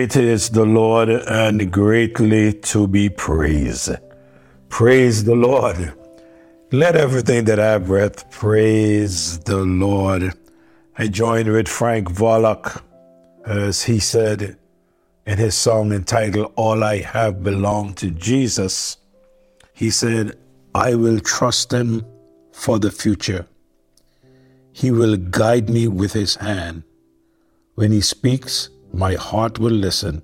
Great is the Lord and greatly to be praised. Praise the Lord. Let everything that I breath praise the Lord. I join with Frank Volok as he said in his song entitled All I Have Belong to Jesus. He said, I will trust him for the future. He will guide me with his hand. When he speaks, my heart will listen.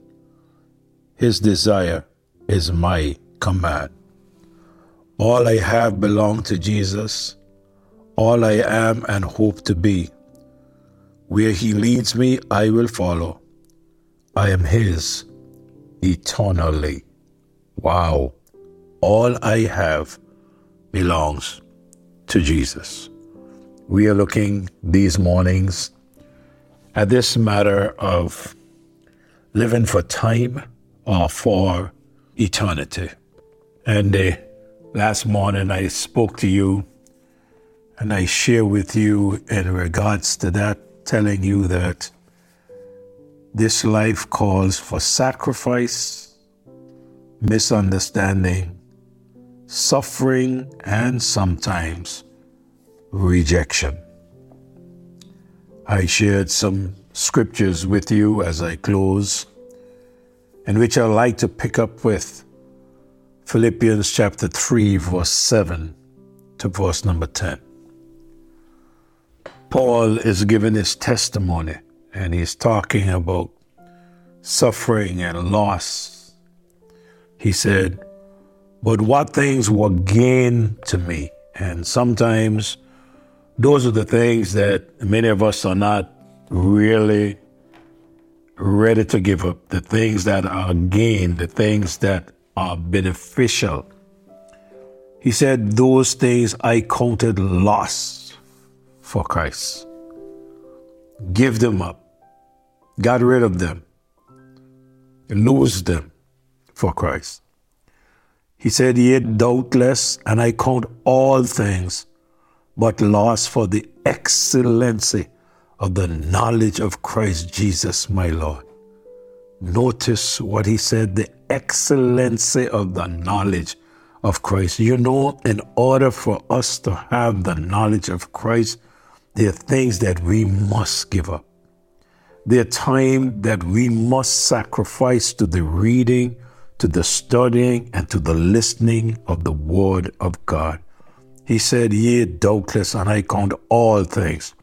His desire is my command. All I have belong to Jesus. All I am and hope to be. Where he leads me, I will follow. I am his eternally. Wow. All I have belongs to Jesus. We are looking these mornings at this matter of living for time or for eternity. And uh, Last morning I spoke to you and I share with you in regards to that, telling you that this life calls for sacrifice, misunderstanding, suffering, and sometimes rejection. I shared some scriptures with you as I close, in which I'd like to pick up with Philippians chapter 3, verse 7 to verse number 10. Paul is giving his testimony and he's talking about suffering and loss. He said, But what things were gain to me? And sometimes those are the things that many of us are not really ready to give up. The things that are gain, the things that are beneficial. He said, Those things I counted loss for Christ. Give them up. Got rid of them. Lose them for Christ. He said, Yet doubtless, and I count all things but loss for the excellency of the knowledge of Christ Jesus my Lord. Notice what he said the excellency of the knowledge of Christ. You know, in order for us to have the knowledge of Christ, there are things that we must give up. There are time that we must sacrifice to the reading, to the studying, and to the listening of the Word of God. He said, Yea, doubtless, and I count all things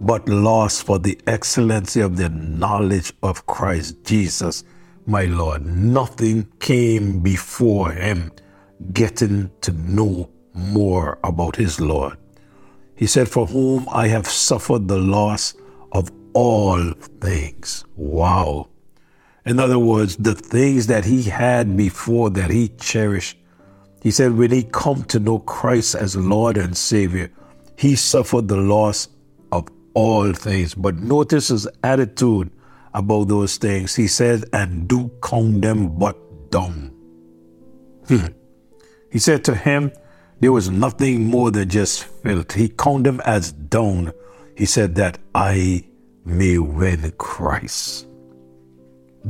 but lost for the excellency of the knowledge of Christ Jesus, my Lord. Nothing came before him getting to know more about his Lord. He said, For whom I have suffered the loss of all things. Wow. In other words, the things that he had before that he cherished. He said, when he come to know Christ as Lord and Savior, he suffered the loss all things. But notice his attitude about those things. He says, and do count them but dung. Hmm. He said to him, there was nothing more than just filth. He counted them as dung. He said that I may win Christ.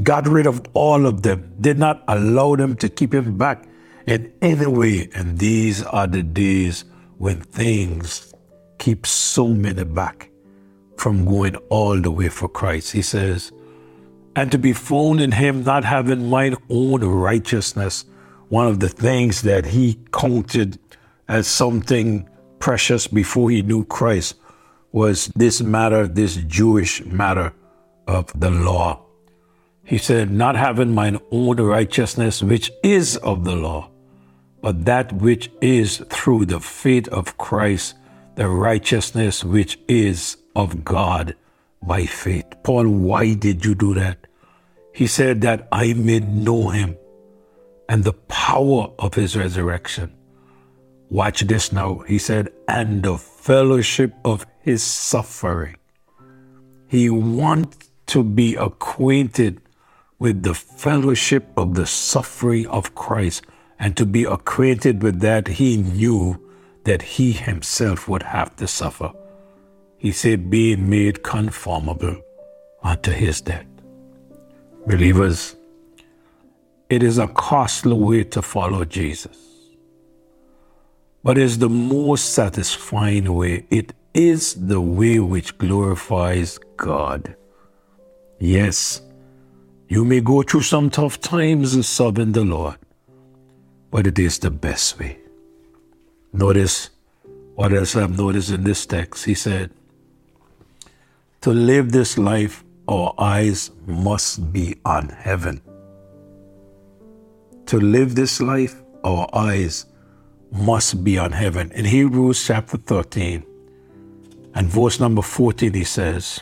Got rid of all of them, did not allow them to keep him back in any way. And these are the days when things keep so many back from going all the way for Christ. He says, and to be found in him, not having mine own righteousness, one of the things that he counted as something precious before he knew Christ was this matter, this Jewish matter of the law. He said, Not having mine own righteousness, which is of the law, but that which is through the faith of Christ, the righteousness which is of God by faith. Paul, why did you do that? He said that I may know him and the power of his resurrection. Watch this now. He said, and the fellowship of his suffering. He wants to be acquainted with the fellowship of the suffering of Christ. And to be acquainted with that, he knew that he himself would have to suffer. He said, being made conformable unto his death. Believers, it is a costly way to follow Jesus, but it's the most satisfying way. It is the way which glorifies God. Yes, you may go through some tough times in serving the Lord, but it is the best way. Notice what else I've um, noticed in this text. He said, To live this life, our eyes must be on heaven. To live this life, our eyes must be on heaven. In Hebrews chapter 13 and verse number 14, he says,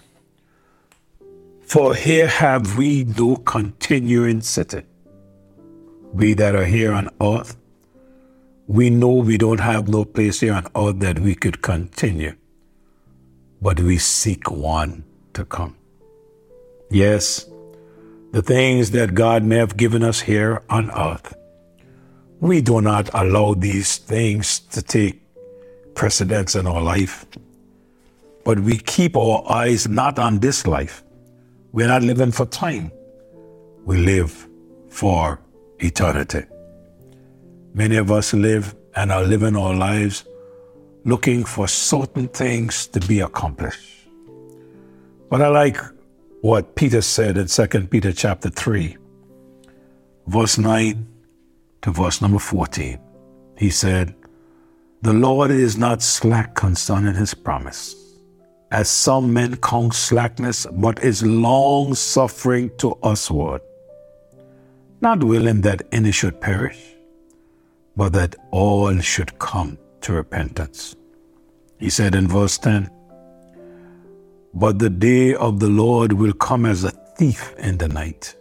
For here have we no continuing city. We that are here on earth we know we don't have no place here on earth that we could continue, but we seek one to come. Yes, the things that God may have given us here on earth, we do not allow these things to take precedence in our life, but we keep our eyes not on this life. We're not living for time, we live for eternity. Many of us live and are living our lives looking for certain things to be accomplished. But I like what Peter said in 2 Peter chapter 3, verse 9 to verse number 14. He said, The Lord is not slack concerning his promise, as some men count slackness, but is long suffering to usward, not willing that any should perish but that all should come to repentance. He said in verse 10, But the day of the Lord will come as a thief in the night,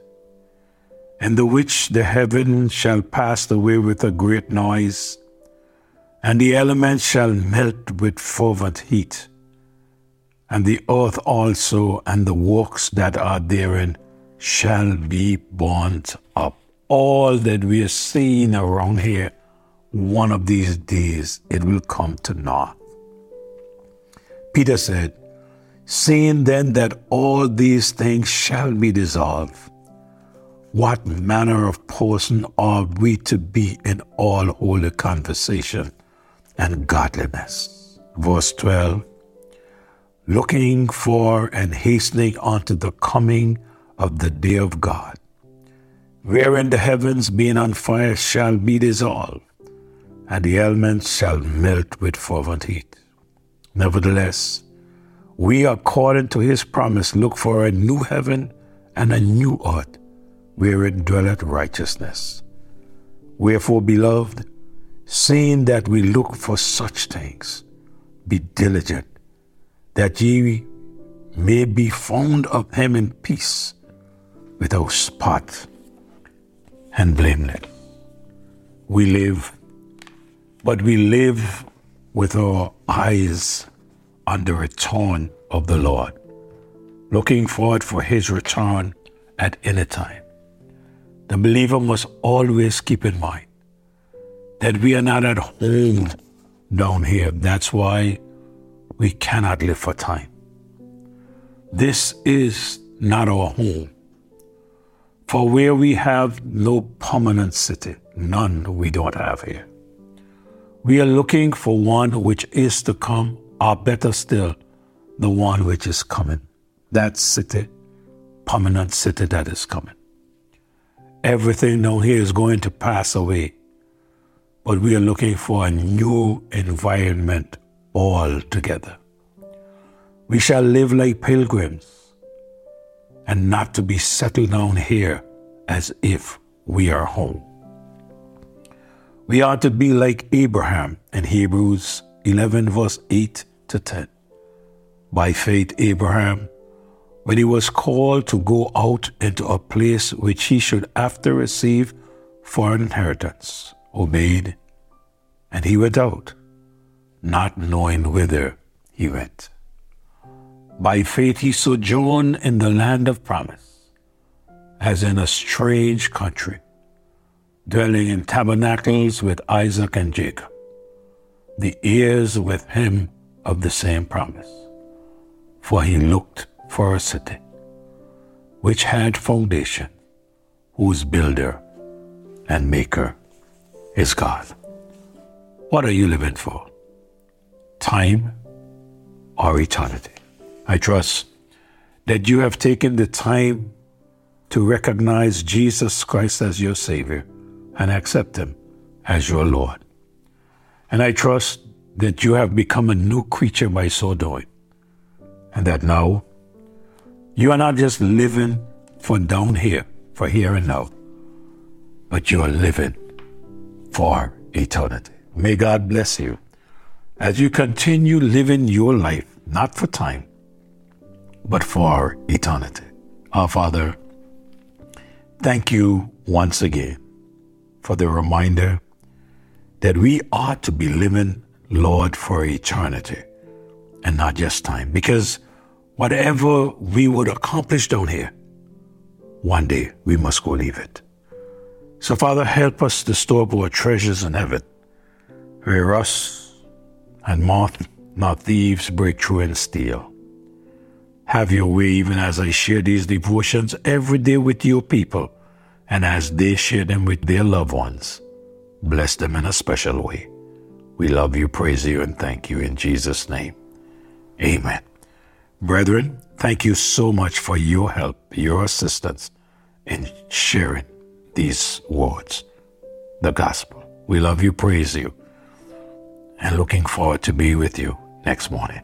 in the which the heavens shall pass away with a great noise, and the elements shall melt with fervent heat, and the earth also and the works that are therein shall be burnt up. All that we are seeing around here one of these days it will come to naught. Peter said, Seeing then that all these things shall be dissolved, what manner of person are we to be in all holy conversation and godliness? Verse 12 Looking for and hastening unto the coming of the day of God, wherein the heavens being on fire shall be dissolved and the elements shall melt with fervent heat. Nevertheless, we, according to his promise, look for a new heaven and a new earth wherein dwelleth righteousness. Wherefore, beloved, seeing that we look for such things, be diligent, that ye may be found of him in peace, without spot and blameless. We live but we live with our eyes on the return of the Lord, looking forward for his return at any time. The believer must always keep in mind that we are not at home down here. That's why we cannot live for time. This is not our home. For where we have no permanent city, none we don't have here. We are looking for one which is to come, or better still, the one which is coming. That city, permanent city that is coming. Everything down here is going to pass away, but we are looking for a new environment altogether. We shall live like pilgrims and not to be settled down here as if we are home. We are to be like Abraham in Hebrews 11, verse 8 to 10. By faith, Abraham, when he was called to go out into a place which he should after receive for an inheritance, obeyed, and he went out, not knowing whither he went. By faith, he sojourned in the land of promise, as in a strange country dwelling in tabernacles with Isaac and Jacob, the heirs with him of the same promise. For he looked for a city which had foundation, whose builder and maker is God. What are you living for? Time or eternity? I trust that you have taken the time to recognize Jesus Christ as your Savior and accept Him as your Lord. And I trust that you have become a new creature by so doing. And that now you are not just living for down here, for here and now, but you are living for eternity. May God bless you as you continue living your life, not for time, but for eternity. Our Father, thank you once again for the reminder that we ought to be living, Lord, for eternity and not just time. Because whatever we would accomplish down here, one day we must go leave it. So, Father, help us to store up our treasures in heaven, where rust and moth, not thieves, break through and steal. Have your way even as I share these devotions every day with your people and as they share them with their loved ones. Bless them in a special way. We love you, praise you, and thank you in Jesus' name. Amen. Brethren, thank you so much for your help, your assistance in sharing these words, the gospel. We love you, praise you, and looking forward to be with you next morning.